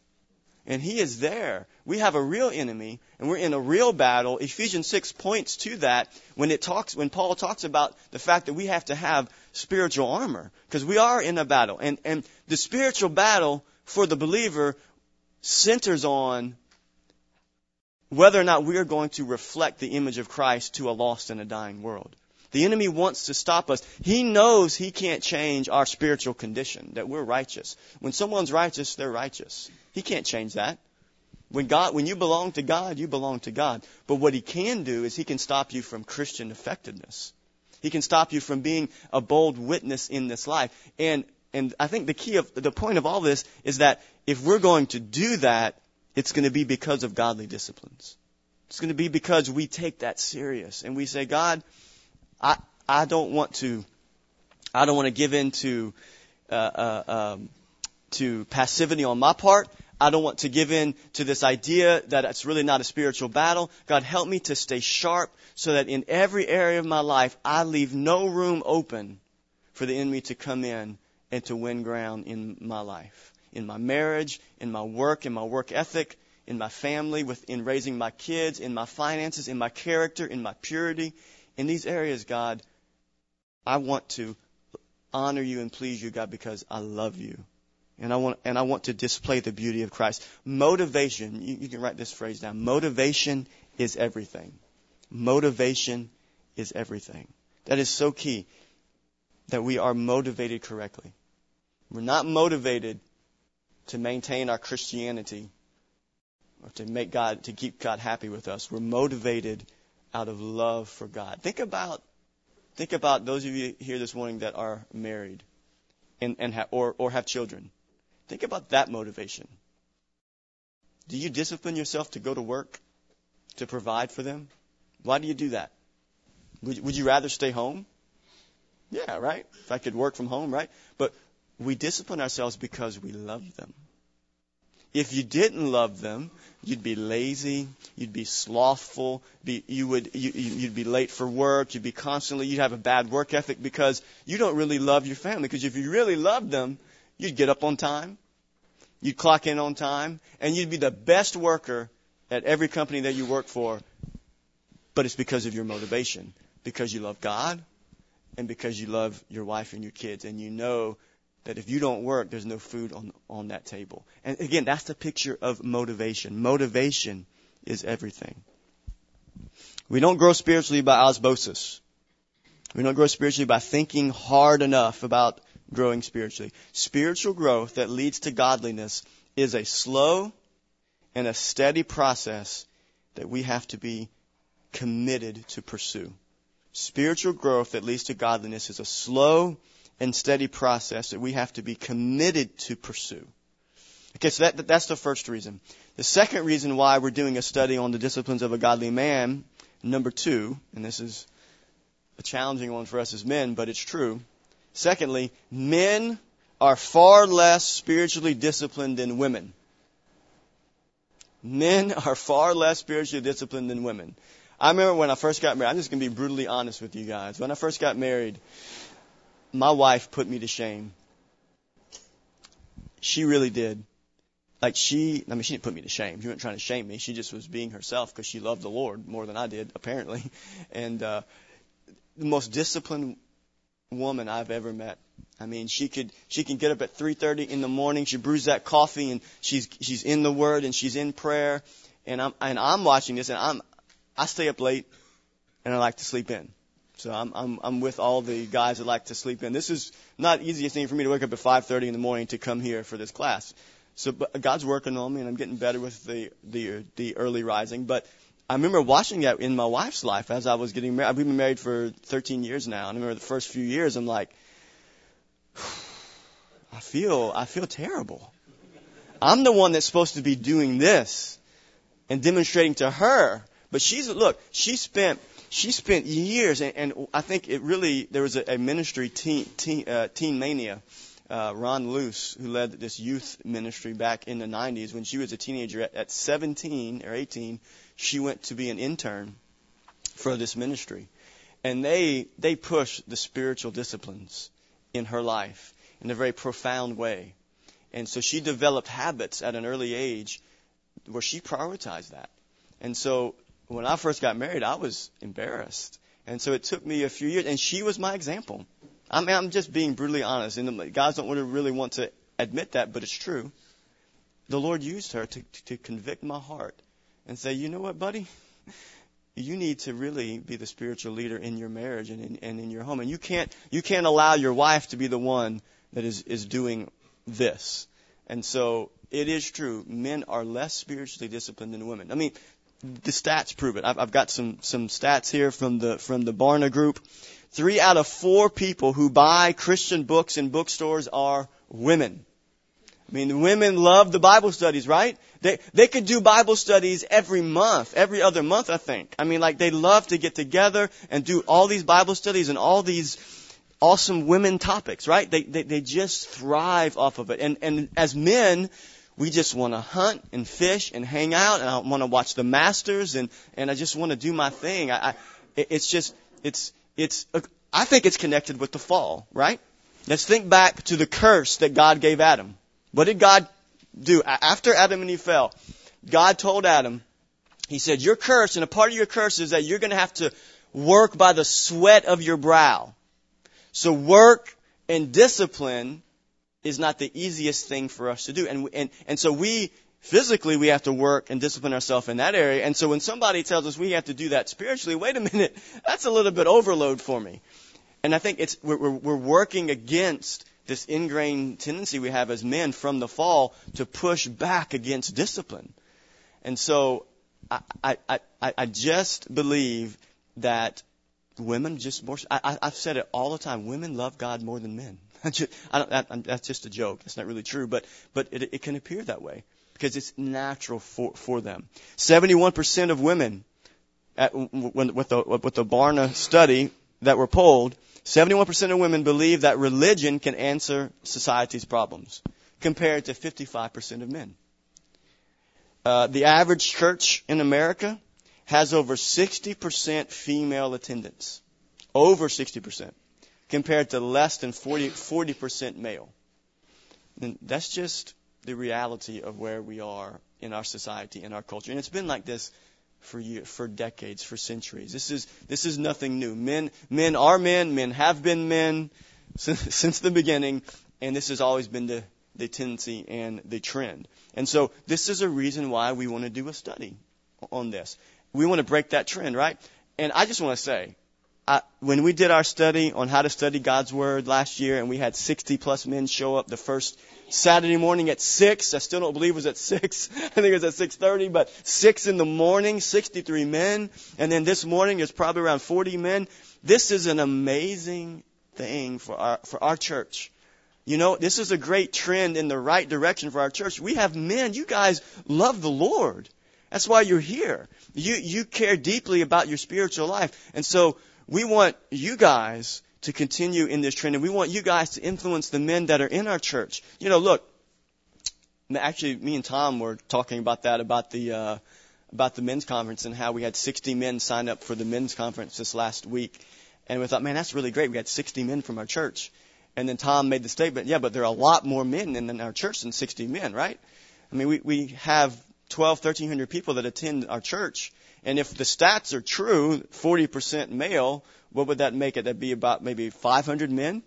And he is there. We have a real enemy and we're in a real battle. Ephesians 6 points to that when it talks, when Paul talks about the fact that we have to have spiritual armor because we are in a battle. And, and the spiritual battle for the believer centers on whether or not we are going to reflect the image of Christ to a lost and a dying world. The enemy wants to stop us. He knows he can't change our spiritual condition, that we're righteous. When someone's righteous, they're righteous. He can't change that. When God, when you belong to God, you belong to God. But what he can do is he can stop you from Christian effectiveness. He can stop you from being a bold witness in this life. And, and I think the key of, the point of all this is that if we're going to do that, it's going to be because of godly disciplines. It's going to be because we take that serious and we say, God, I I don't want to I don't want to give in to uh, uh, um, to passivity on my part. I don't want to give in to this idea that it's really not a spiritual battle. God, help me to stay sharp so that in every area of my life, I leave no room open for the enemy to come in and to win ground in my life, in my marriage, in my work, in my work ethic, in my family, with, in raising my kids, in my finances, in my character, in my purity, in these areas, God, I want to honor you and please you, God, because I love you. And I want, and I want to display the beauty of Christ. Motivation, you, you can write this phrase down. Motivation is everything. Motivation is everything. That is so key that we are motivated correctly. We're not motivated to maintain our Christianity or to make God, to keep God happy with us. We're motivated out of love for God. Think about think about those of you here this morning that are married and, and ha- or or have children. Think about that motivation. Do you discipline yourself to go to work to provide for them? Why do you do that? Would, would you rather stay home? Yeah, right. If I could work from home, right? But we discipline ourselves because we love them. If you didn't love them, you'd be lazy, you'd be slothful, be, you would you, you'd be late for work, you'd be constantly you'd have a bad work ethic because you don't really love your family. Because if you really loved them, you'd get up on time, you'd clock in on time, and you'd be the best worker at every company that you work for. But it's because of your motivation, because you love God, and because you love your wife and your kids, and you know that if you don't work, there's no food on, on that table. And again, that's the picture of motivation. Motivation is everything. We don't grow spiritually by osmosis. We don't grow spiritually by thinking hard enough about growing spiritually. Spiritual growth that leads to godliness is a slow and a steady process that we have to be committed to pursue. Spiritual growth that leads to godliness is a slow and steady process that we have to be committed to pursue. Okay, so that, that's the first reason. The second reason why we're doing a study on the disciplines of a godly man, number two, and this is a challenging one for us as men, but it's true. Secondly, men are far less spiritually disciplined than women. Men are far less spiritually disciplined than women. I remember when I first got married, I'm just going to be brutally honest with you guys. When I first got married, my wife put me to shame. She really did. Like she, I mean, she didn't put me to shame. She wasn't trying to shame me. She just was being herself because she loved the Lord more than I did, apparently. And uh, the most disciplined woman I've ever met. I mean, she could she can get up at 3:30 in the morning. She brews that coffee and she's she's in the Word and she's in prayer. And I'm and I'm watching this and I'm I stay up late and I like to sleep in. So I'm I'm I'm with all the guys that like to sleep in. This is not the easiest thing for me to wake up at 5:30 in the morning to come here for this class. So but God's working on me and I'm getting better with the the the early rising. But I remember watching that in my wife's life as I was getting married. We've been married for 13 years now, and I remember the first few years, I'm like, I feel, I feel terrible. I'm the one that's supposed to be doing this and demonstrating to her. But she's, look, she spent, she spent years, and, and I think it really, there was a, a ministry, teen, teen, uh, teen Mania, uh, Ron Luce, who led this youth ministry back in the 90s when she was a teenager. At, at 17 or 18, she went to be an intern for this ministry. And they, they push the spiritual disciplines in her life in a very profound way. And so she developed habits at an early age where she prioritized that. And so when I first got married, I was embarrassed. And so it took me a few years, and she was my example. I mean, I'm just being brutally honest, and guys don't really want to admit that, but it's true. The Lord used her to, to convict my heart and say, you know what, buddy? You need to really be the spiritual leader in your marriage and in, and in your home. And you can't, you can't allow your wife to be the one that is, is doing this. And so it is true. Men are less spiritually disciplined than women. I mean, the stats prove it. I've, I've got some, some stats here from the, from the Barna group. Three out of four people who buy Christian books in bookstores are women. I mean, women love the Bible studies, right? They, they could do Bible studies every month, every other month, I think. I mean, like, they love to get together and do all these Bible studies and all these awesome women topics, right? They, they, they just thrive off of it. And, and as men, we just want to hunt and fish and hang out and I want to watch the masters and, and I just want to do my thing. I, I, it's just, it's, it's, uh, I think it's connected with the fall, right? Let's think back to the curse that God gave Adam. What did God do? After Adam and Eve fell, God told Adam, He said, Your curse, and a part of your curse is that you're going to have to work by the sweat of your brow. So work and discipline is not the easiest thing for us to do. And, and, and so we, physically, we have to work and discipline ourselves in that area. And so when somebody tells us we have to do that spiritually, wait a minute, that's a little bit overload for me. And I think it's, we're, we're working against this ingrained tendency we have as men from the fall to push back against discipline. And so I, I, I, I just believe that women just more, I, I've said it all the time, women love God more than men. That's just a joke. That's not really true, but, but it, it can appear that way because it's natural for, for them. 71% of women at, when, with the, with the Barna study that were polled 71% of women believe that religion can answer society's problems, compared to 55% of men. Uh, the average church in America has over 60% female attendance. Over 60%. Compared to less than 40, 40% male. And that's just the reality of where we are in our society, in our culture. And it's been like this for years, for decades, for centuries. This is this is nothing new. Men men are men. Men have been men since, since the beginning, and this has always been the the tendency and the trend. And so this is a reason why we want to do a study on this. We want to break that trend, right? And I just want to say, I, when we did our study on how to study God's Word last year, and we had 60 plus men show up the first Saturday morning at six. I still don't believe it was at six. I think it was at six thirty, but six in the morning, 63 men, and then this morning it's probably around 40 men. This is an amazing thing for our for our church. You know, this is a great trend in the right direction for our church. We have men. You guys love the Lord. That's why you're here. You you care deeply about your spiritual life, and so we want you guys to continue in this trend and we want you guys to influence the men that are in our church. You know, look, actually me and Tom were talking about that about the uh about the men's conference and how we had 60 men sign up for the men's conference this last week. And we thought, man, that's really great. We had 60 men from our church. And then Tom made the statement, yeah, but there are a lot more men in our church than 60 men, right? I mean, we, we have 12, 1300 people that attend our church. And if the stats are true, 40% male, what would that make it? That'd be about maybe 500 men.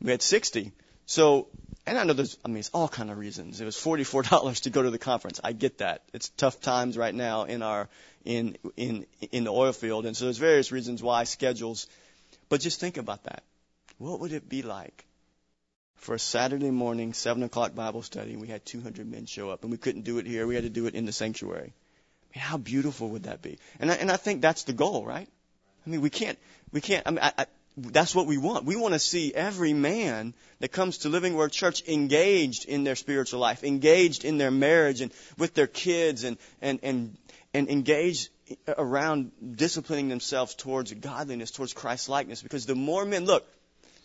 We had 60. So, and I know there's, I mean, it's all kind of reasons. It was $44 to go to the conference. I get that. It's tough times right now in our, in, in, in the oil field. And so there's various reasons why schedules, but just think about that. What would it be like for a Saturday morning, 7 o'clock Bible study, and we had 200 men show up, and we couldn't do it here. We had to do it in the sanctuary. I mean, how beautiful would that be? And I, and I think that's the goal, right? I mean, we can't, we can't, I mean, I, I, that's what we want. We want to see every man that comes to Living Word Church engaged in their spiritual life, engaged in their marriage and with their kids and, and, and, and engaged around disciplining themselves towards godliness, towards Christ likeness. Because the more men, look,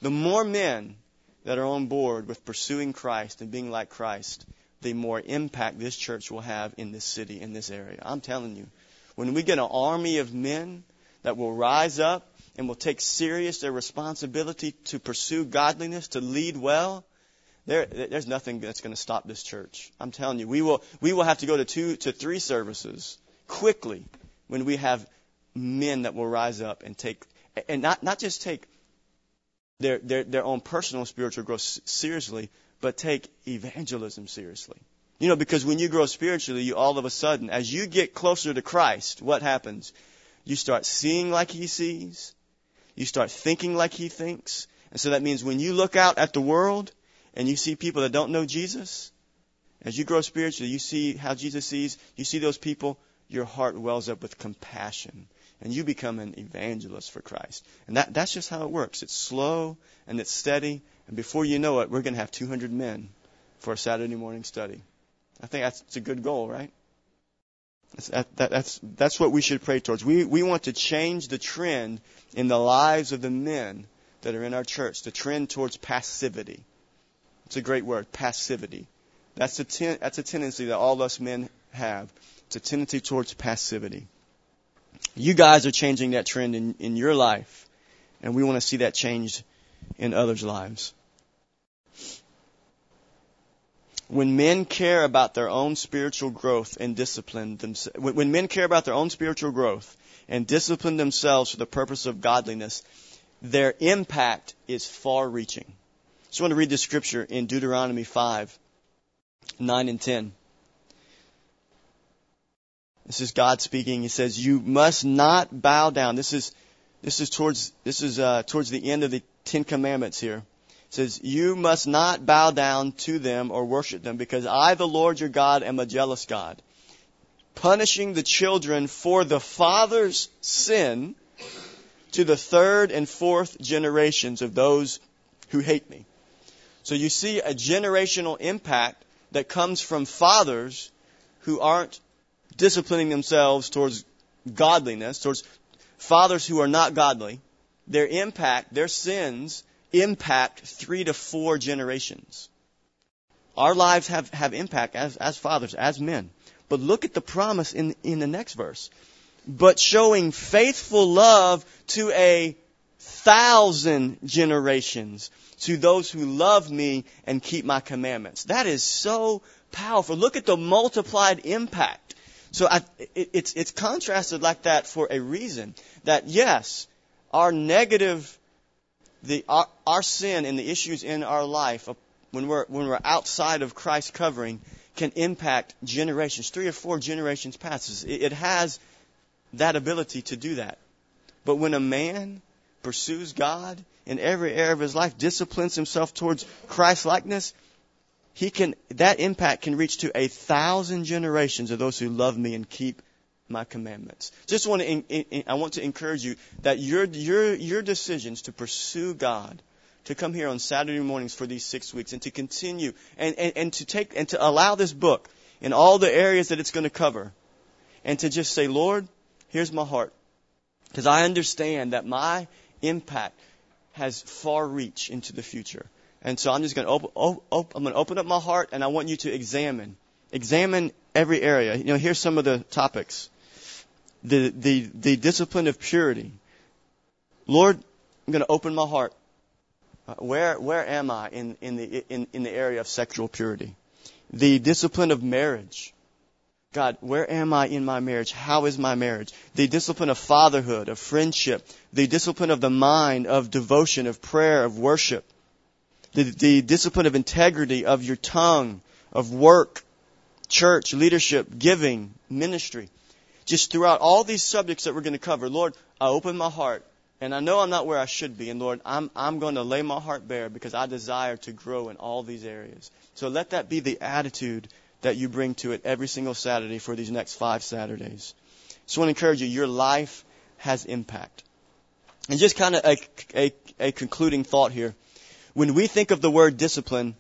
the more men that are on board with pursuing Christ and being like Christ, the more impact this church will have in this city, in this area. I'm telling you, when we get an army of men that will rise up and will take serious their responsibility to pursue godliness, to lead well, there, there's nothing that's going to stop this church. I'm telling you, we will, we will have to go to two to three services quickly when we have men that will rise up and take, and not, not just take their, their, their own personal spiritual growth seriously, but take evangelism seriously. You know, because when you grow spiritually, you all of a sudden, as you get closer to Christ, what happens? You start seeing like He sees. You start thinking like He thinks. And so that means when you look out at the world and you see people that don't know Jesus, as you grow spiritually, you see how Jesus sees, you see those people, your heart wells up with compassion and you become an evangelist for Christ. And that, that's just how it works. It's slow and it's steady, and before you know it, we're going to have 200 men for a Saturday morning study. I think that's a good goal, right? That's, that, that, that's, that's what we should pray towards. We, we want to change the trend in the lives of the men that are in our church, the trend towards passivity. It's a great word, passivity. That's a, ten, that's a tendency that all us men have. It's a tendency towards passivity. You guys are changing that trend in, in your life, and we want to see that change in others' lives. When men care about their own spiritual growth and discipline themselves, when, men care about their own spiritual growth and discipline themselves for the purpose of godliness, their impact is far reaching. I want to read this scripture in Deuteronomy 5, 9 and 10. This is God speaking. He says, "You must not bow down." This is this is towards this is uh, towards the end of the Ten Commandments here. Says, "You must not bow down to them or worship them, because I, the Lord your God, am a jealous God, punishing the children for the father's sin to the third and fourth generations of those who hate me." So you see a generational impact that comes from fathers who aren't disciplining themselves towards godliness, towards fathers who are not godly, their impact, their sins impact three to four generations. Our lives have, have impact as, as fathers, as men. But look at the promise in, in the next verse. But showing faithful love to a thousand generations to those who love me and keep my commandments. That is so powerful. Look at the multiplied impact so I, it, it's, it's contrasted like that for a reason. That yes, our negative, the, our, our sin and the issues in our life when we're, when we're outside of Christ's covering can impact generations, three or four generations passes. It, it has that ability to do that. But when a man pursues God in every area of his life, disciplines himself towards Christ likeness, he can, that impact can reach to a thousand generations of those who love me and keep my commandments. Just want to, in, in, I want to encourage you that your, your, your decisions to pursue God, to come here on Saturday mornings for these six weeks and to continue and, and, and to take, and to allow this book in all the areas that it's going to cover and to just say, Lord, here's my heart. Because I understand that my impact has far reach into the future. And so I'm just going to open, op- I'm going to open up my heart and I want you to examine, examine every area. You know, here's some of the topics. The, the, the discipline of purity. Lord, I'm going to open my heart. Where, where am I in, in the, in, in the area of sexual purity? The discipline of marriage. God, where am I in my marriage? How is my marriage? The discipline of fatherhood, of friendship, the discipline of the mind, of devotion, of prayer, of worship, the, the discipline of integrity, of your tongue, of work, church, leadership, giving, ministry. Just throughout all these subjects that we're going to cover, Lord, I open my heart and I know I'm not where I should be. And Lord, I'm, I'm going to lay my heart bare because I desire to grow in all these areas. So let that be the attitude that you bring to it every single Saturday for these next five Saturdays. So I want to encourage you, your life has impact. And just kind of a, a, a concluding thought here. When we think of the word discipline,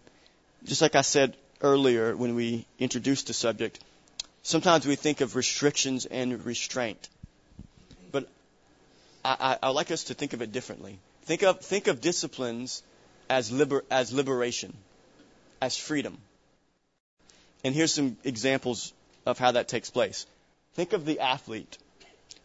just like I said earlier when we introduced the subject, sometimes we think of restrictions and restraint. But I, I, I like us to think of it differently. Think of, think of disciplines as, liber, as liberation, as freedom. And here's some examples of how that takes place. Think of the athlete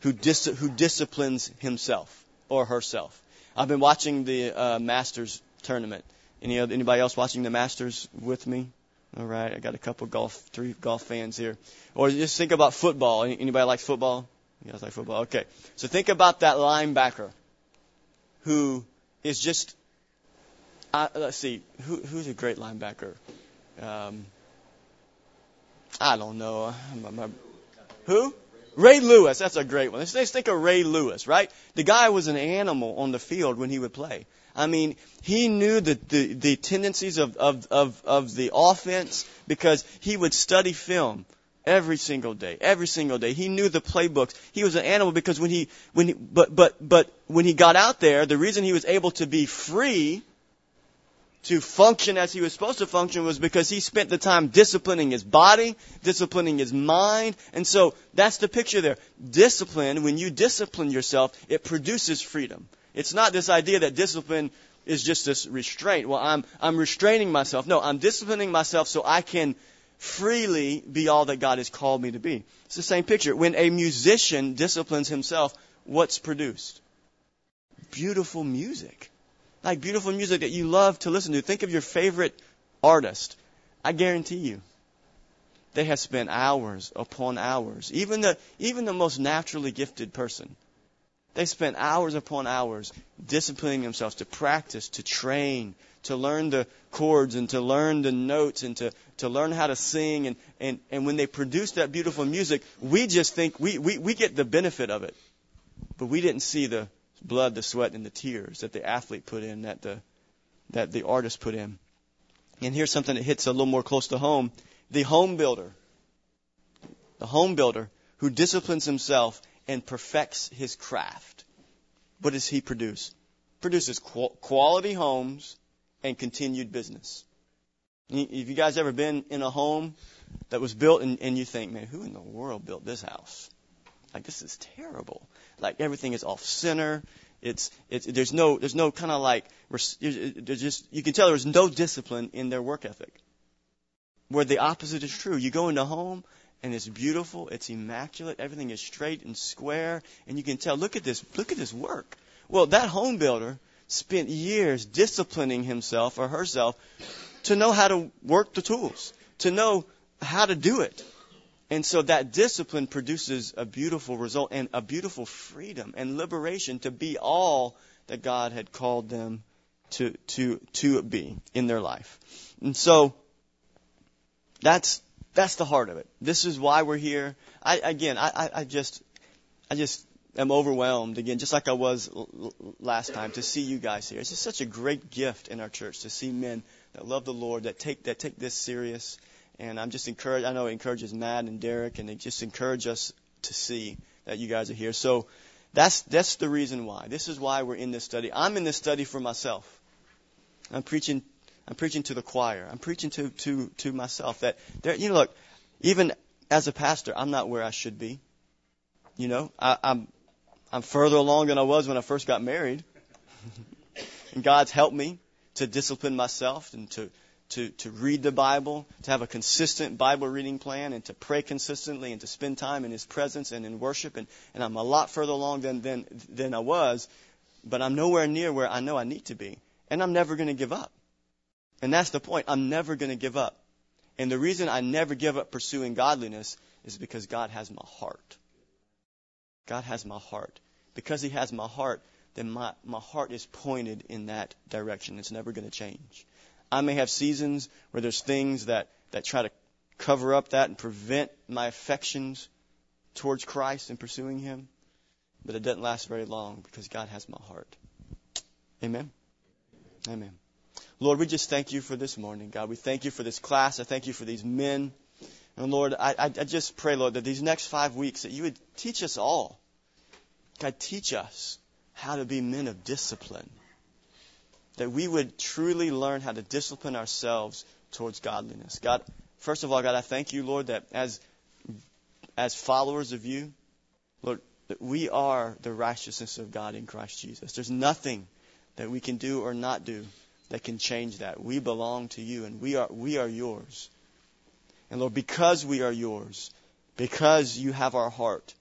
who, dis- who disciplines himself or herself. I've been watching the uh, Masters tournament. Any anybody else watching the Masters with me? All right, I got a couple golf, three golf fans here. Or just think about football. Anybody like football? You guys like football? Okay. So think about that linebacker who is just. Uh, let's see, who, who's a great linebacker? Um, I don't know. Who? Ray Lewis. That's a great one. Let's think of Ray Lewis, right? The guy was an animal on the field when he would play. I mean, he knew the, the, the tendencies of, of, of, of the offense because he would study film every single day, every single day. He knew the playbooks. He was an animal because when he, when he, but, but, but when he got out there, the reason he was able to be free to function as he was supposed to function was because he spent the time disciplining his body, disciplining his mind. And so that's the picture there. Discipline, when you discipline yourself, it produces freedom. It's not this idea that discipline is just this restraint. Well, I'm, I'm restraining myself. No, I'm disciplining myself so I can freely be all that God has called me to be. It's the same picture. When a musician disciplines himself, what's produced? Beautiful music like beautiful music that you love to listen to. Think of your favorite artist. I guarantee you, they have spent hours upon hours. Even the even the most naturally gifted person, they spent hours upon hours disciplining themselves to practice, to train, to learn the chords and to learn the notes and to, to learn how to sing and, and, and when they produce that beautiful music, we just think we, we, we get the benefit of it. But we didn't see the blood, the sweat, and the tears that the athlete put in, that the that the artist put in. And here's something that hits a little more close to home: the home builder, the home builder who disciplines himself and perfects his craft. What does he produce? Produces quality homes and continued business. Have you guys ever been in a home that was built and, and you think, man, who in the world built this house? Like this is terrible. Like everything is off center. It's it's there's no there's no kind of like there's just you can tell there's no discipline in their work ethic. Where the opposite is true. You go into home and it's beautiful, it's immaculate, everything is straight and square, and you can tell. Look at this look at this work. Well, that home builder spent years disciplining himself or herself to know how to work the tools, to know how to do it. And so that discipline produces a beautiful result and a beautiful freedom and liberation to be all that God had called them to, to, to be in their life. And so that's, that's the heart of it. This is why we're here. I, again, I, I just, I just am overwhelmed again, just like I was last time, to see you guys here. It's just such a great gift in our church to see men that love the Lord, that take, that take this serious and I'm just encouraged. I know it encourages Matt and Derek, and it just encourages us to see that you guys are here. So that's that's the reason why. This is why we're in this study. I'm in this study for myself. I'm preaching. I'm preaching to the choir. I'm preaching to to to myself that there. You know, look, even as a pastor, I'm not where I should be. You know, I, I'm I'm further along than I was when I first got married. and God's helped me to discipline myself and to, to, to read the Bible, to have a consistent Bible reading plan, and to pray consistently, and to spend time in His presence and in worship. And, and I'm a lot further along than, than, than I was, but I'm nowhere near where I know I need to be. And I'm never going to give up. And that's the point. I'm never going to give up. And the reason I never give up pursuing godliness is because God has my heart. God has my heart. Because He has my heart, then my, my heart is pointed in that direction. It's never going to change. I may have seasons where there's things that, that try to cover up that and prevent my affections towards Christ and pursuing Him, but it doesn't last very long because God has my heart. Amen. Amen. Lord, we just thank you for this morning, God. We thank you for this class. I thank you for these men. And Lord, I, I, just pray, Lord, that these next five weeks that you would teach us all. God, teach us how to be men of discipline. That we would truly learn how to discipline ourselves towards godliness. God, first of all, God, I thank you, Lord, that as as followers of you, Lord, that we are the righteousness of God in Christ Jesus. There's nothing that we can do or not do that can change that. We belong to you and we are we are yours. And Lord, because we are yours, because you have our heart,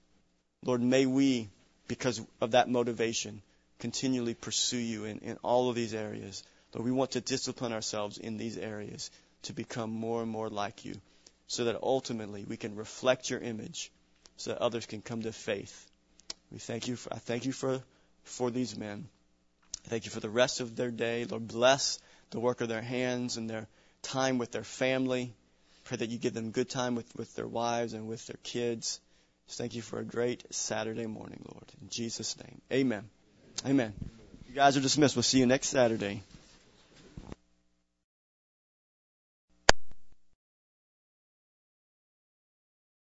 Lord, may we because of that motivation, continually pursue you in, in all of these areas. Lord, we want to discipline ourselves in these areas to become more and more like you so that ultimately we can reflect your image so that others can come to faith. We thank you for, I thank you for, for these men. Thank you for the rest of their day. Lord, bless the work of their hands and their time with their family. Pray that you give them good time with, with their wives and with their kids. Just thank you for a great Saturday morning, Lord. In Jesus' name. Amen. Amen. You guys are dismissed. We'll see you next Saturday.